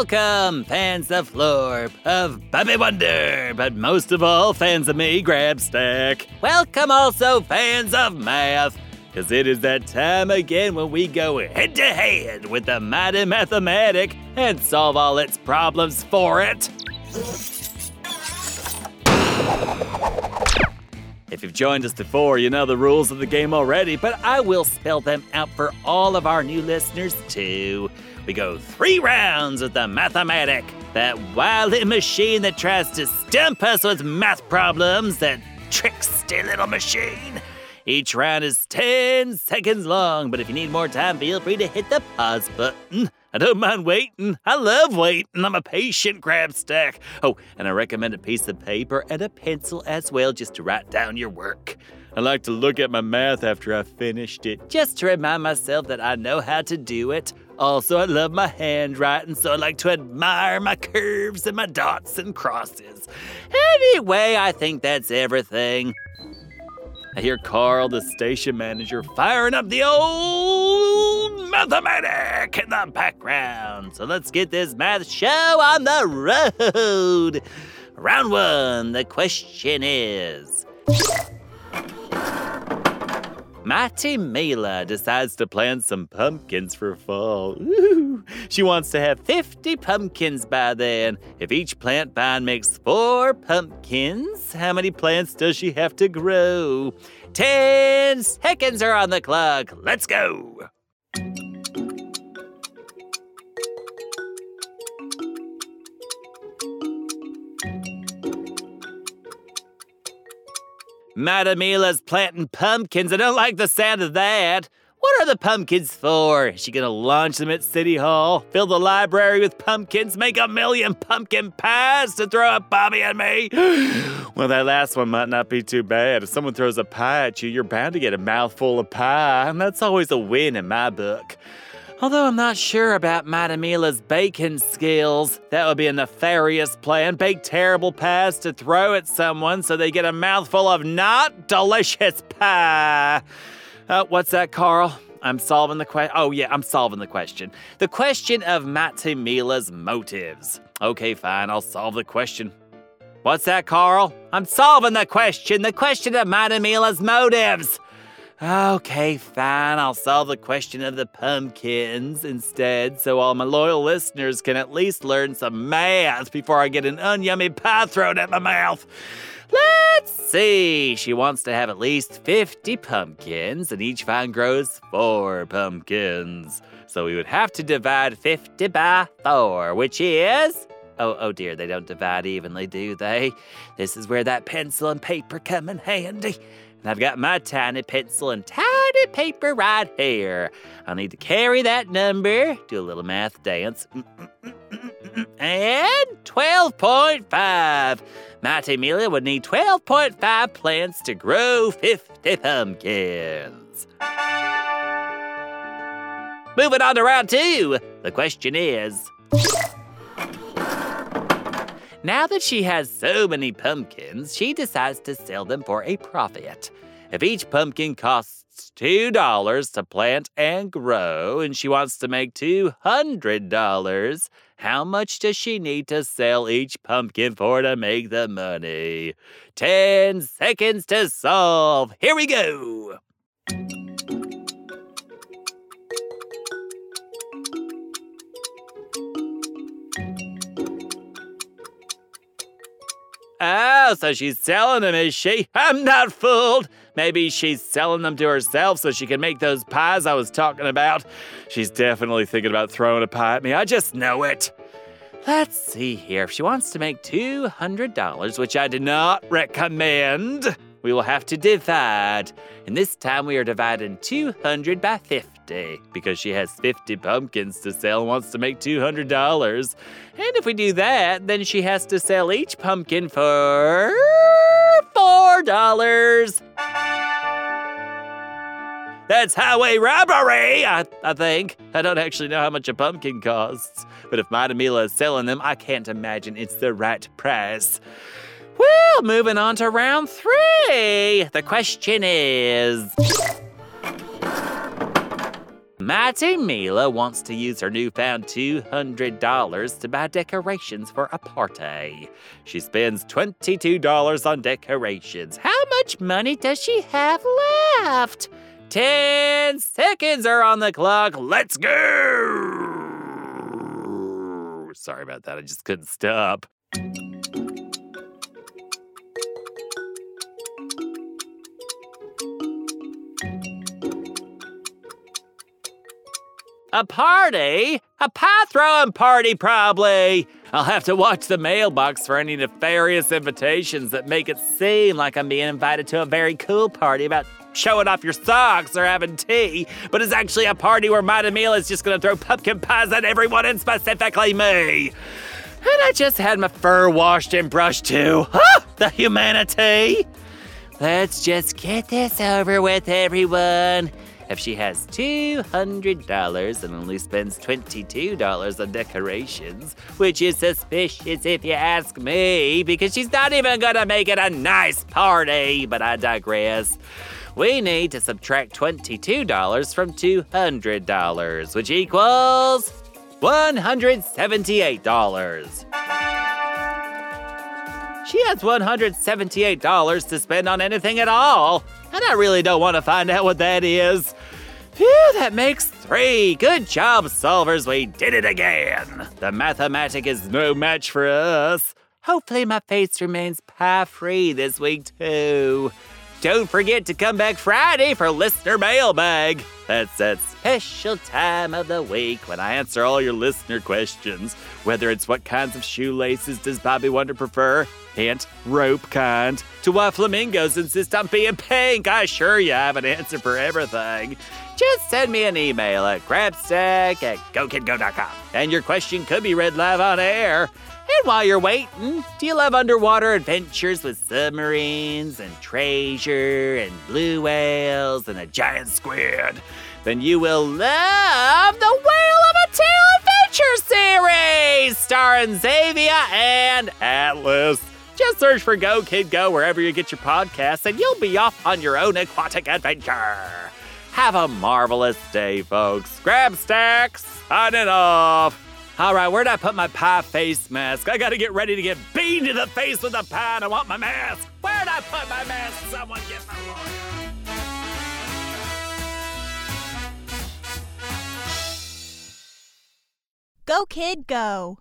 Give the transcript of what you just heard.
Welcome, fans of Florp, of Bubby Wonder, but most of all, fans of me, Grabstack. Welcome also, fans of math, because it is that time again when we go head to head with the mighty mathematic and solve all its problems for it. If you've joined us before, you know the rules of the game already, but I will spell them out for all of our new listeners too. We go three rounds with the Mathematic, that wily machine that tries to stump us with math problems, that tricksty little machine. Each round is 10 seconds long, but if you need more time, feel free to hit the pause button. I don't mind waiting. I love waiting. I'm a patient Grabstack. Oh, and I recommend a piece of paper and a pencil as well just to write down your work. I like to look at my math after I've finished it, just to remind myself that I know how to do it. Also, I love my handwriting, so I like to admire my curves and my dots and crosses. Anyway, I think that's everything. I hear Carl, the station manager, firing up the old mathematic in the background. So let's get this math show on the road. Round one, the question is Mighty Mila decides to plant some pumpkins for fall. Ooh, she wants to have 50 pumpkins by then. If each plant vine makes four pumpkins, how many plants does she have to grow? 10 seconds are on the clock. Let's go. Madamila's planting pumpkins. I don't like the sound of that. What are the pumpkins for? Is she gonna launch them at City Hall? Fill the library with pumpkins? Make a million pumpkin pies to throw at Bobby and me? well, that last one might not be too bad. If someone throws a pie at you, you're bound to get a mouthful of pie, and that's always a win in my book. Although I'm not sure about Madamila's baking skills. That would be a nefarious plan. Bake terrible pies to throw at someone so they get a mouthful of not delicious pie. Uh, what's that, Carl? I'm solving the question. Oh, yeah, I'm solving the question. The question of Matamila's motives. Okay, fine, I'll solve the question. What's that, Carl? I'm solving the question. The question of Matamila's motives. Okay, fine. I'll solve the question of the pumpkins instead, so all my loyal listeners can at least learn some math before I get an unyummy pie thrown at my mouth. Let's see. She wants to have at least 50 pumpkins, and each vine grows four pumpkins. So we would have to divide 50 by 4, which is. Oh, oh dear, they don't divide evenly, do they? This is where that pencil and paper come in handy. And I've got my tiny pencil and tiny paper right here. I'll need to carry that number, do a little math dance. Mm, mm, mm, and 12.5. Mighty Amelia would need 12.5 plants to grow 50 pumpkins. Moving on to round two. The question is now that she has so many pumpkins, she decides to sell them for a profit. If each pumpkin costs $2 to plant and grow, and she wants to make $200, how much does she need to sell each pumpkin for to make the money? 10 seconds to solve. Here we go. Oh, so she's selling them, is she? I'm not fooled. Maybe she's selling them to herself so she can make those pies I was talking about. She's definitely thinking about throwing a pie at me. I just know it. Let's see here. If she wants to make $200, which I do not recommend, we will have to divide. And this time we are dividing 200 by 50 because she has 50 pumpkins to sell and wants to make $200. And if we do that, then she has to sell each pumpkin for $4. That's highway robbery, I, I think. I don't actually know how much a pumpkin costs, but if Madamila is selling them, I can't imagine it's the right price. Well, moving on to round three. The question is Mighty Mila wants to use her newfound $200 to buy decorations for a party. She spends $22 on decorations. How much money does she have left? 10 seconds are on the clock. Let's go! Sorry about that. I just couldn't stop. A party? A pie throwing party, probably. I'll have to watch the mailbox for any nefarious invitations that make it seem like I'm being invited to a very cool party about showing off your socks or having tea, but it's actually a party where Mighty Meal is just gonna throw pumpkin pies at everyone and specifically me. And I just had my fur washed and brushed too. The humanity! Let's just get this over with, everyone. If she has $200 and only spends $22 on decorations, which is suspicious if you ask me, because she's not even gonna make it a nice party, but I digress. We need to subtract $22 from $200, which equals $178. She has $178 to spend on anything at all, and I really don't want to find out what that is. Phew, that makes three. Good job, solvers. We did it again. The mathematic is no match for us. Hopefully, my face remains pie free this week, too. Don't forget to come back Friday for Listener Mailbag. That's that special time of the week when I answer all your listener questions. Whether it's what kinds of shoelaces does Bobby Wonder prefer? Hint, rope kind. To why flamingos insist on being pink? I assure you I have an answer for everything. Just send me an email at grabstack at gokidgo.com and your question could be read live on air. And while you're waiting, do you love underwater adventures with submarines and treasure and blue whales and a giant squid? Then you will love the Whale of a Tale Adventure series starring Xavier and Atlas. Just search for Go Kid Go wherever you get your podcasts and you'll be off on your own aquatic adventure. Have a marvelous day, folks. Grabstack's, signing off. All right, where'd I put my pie face mask? I gotta get ready to get beamed in the face with a pie and I want my mask. Where'd I put my mask? Someone get my lawyer. Go, kid, go.